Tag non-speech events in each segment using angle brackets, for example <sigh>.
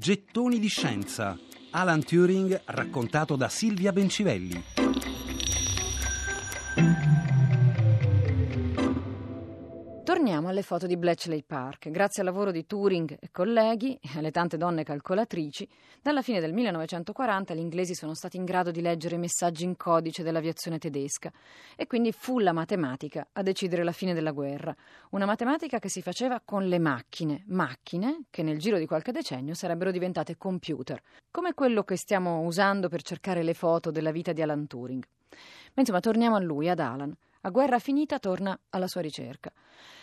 Gettoni di scienza. Alan Turing raccontato da Silvia Bencivelli. Torniamo alle foto di Bletchley Park. Grazie al lavoro di Turing e colleghi e alle tante donne calcolatrici, dalla fine del 1940 gli inglesi sono stati in grado di leggere i messaggi in codice dell'aviazione tedesca e quindi fu la matematica a decidere la fine della guerra. Una matematica che si faceva con le macchine, macchine che nel giro di qualche decennio sarebbero diventate computer, come quello che stiamo usando per cercare le foto della vita di Alan Turing. Ma insomma, torniamo a lui, ad Alan. A guerra finita torna alla sua ricerca.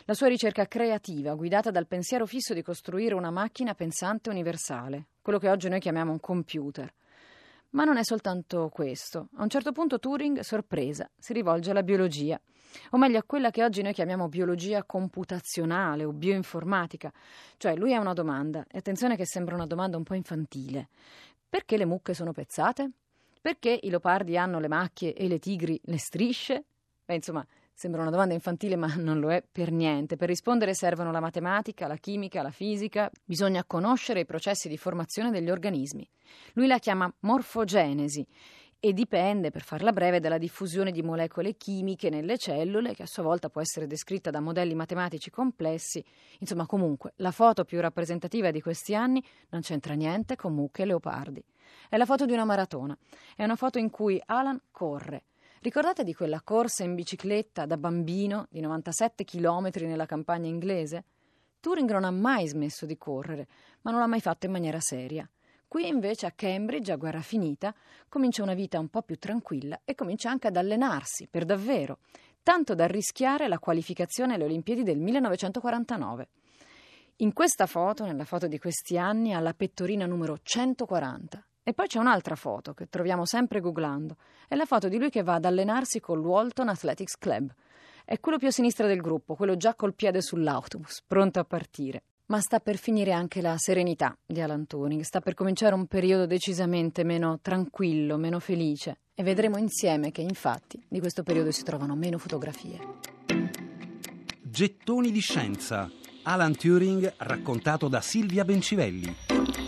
La sua ricerca creativa, guidata dal pensiero fisso di costruire una macchina pensante universale, quello che oggi noi chiamiamo un computer. Ma non è soltanto questo. A un certo punto Turing, sorpresa, si rivolge alla biologia, o meglio a quella che oggi noi chiamiamo biologia computazionale o bioinformatica. Cioè lui ha una domanda, e attenzione che sembra una domanda un po' infantile. Perché le mucche sono pezzate? Perché i leopardi hanno le macchie e le tigri le strisce? Beh, insomma, sembra una domanda infantile, ma <laughs> non lo è per niente. Per rispondere servono la matematica, la chimica, la fisica. Bisogna conoscere i processi di formazione degli organismi. Lui la chiama morfogenesi e dipende, per farla breve, dalla diffusione di molecole chimiche nelle cellule, che a sua volta può essere descritta da modelli matematici complessi. Insomma, comunque, la foto più rappresentativa di questi anni non c'entra niente con mucche e leopardi. È la foto di una maratona. È una foto in cui Alan corre. Ricordate di quella corsa in bicicletta da bambino di 97 km nella campagna inglese? Turing non ha mai smesso di correre, ma non l'ha mai fatto in maniera seria. Qui invece a Cambridge, a guerra finita, comincia una vita un po' più tranquilla e comincia anche ad allenarsi, per davvero, tanto da rischiare la qualificazione alle Olimpiadi del 1949. In questa foto, nella foto di questi anni, ha la pettorina numero 140 e poi c'è un'altra foto che troviamo sempre googlando. È la foto di lui che va ad allenarsi col Walton Athletics Club. È quello più a sinistra del gruppo, quello già col piede sull'autobus, pronto a partire. Ma sta per finire anche la serenità di Alan Turing, sta per cominciare un periodo decisamente meno tranquillo, meno felice. E vedremo insieme che infatti di questo periodo si trovano meno fotografie. Gettoni di scienza. Alan Turing raccontato da Silvia Bencivelli.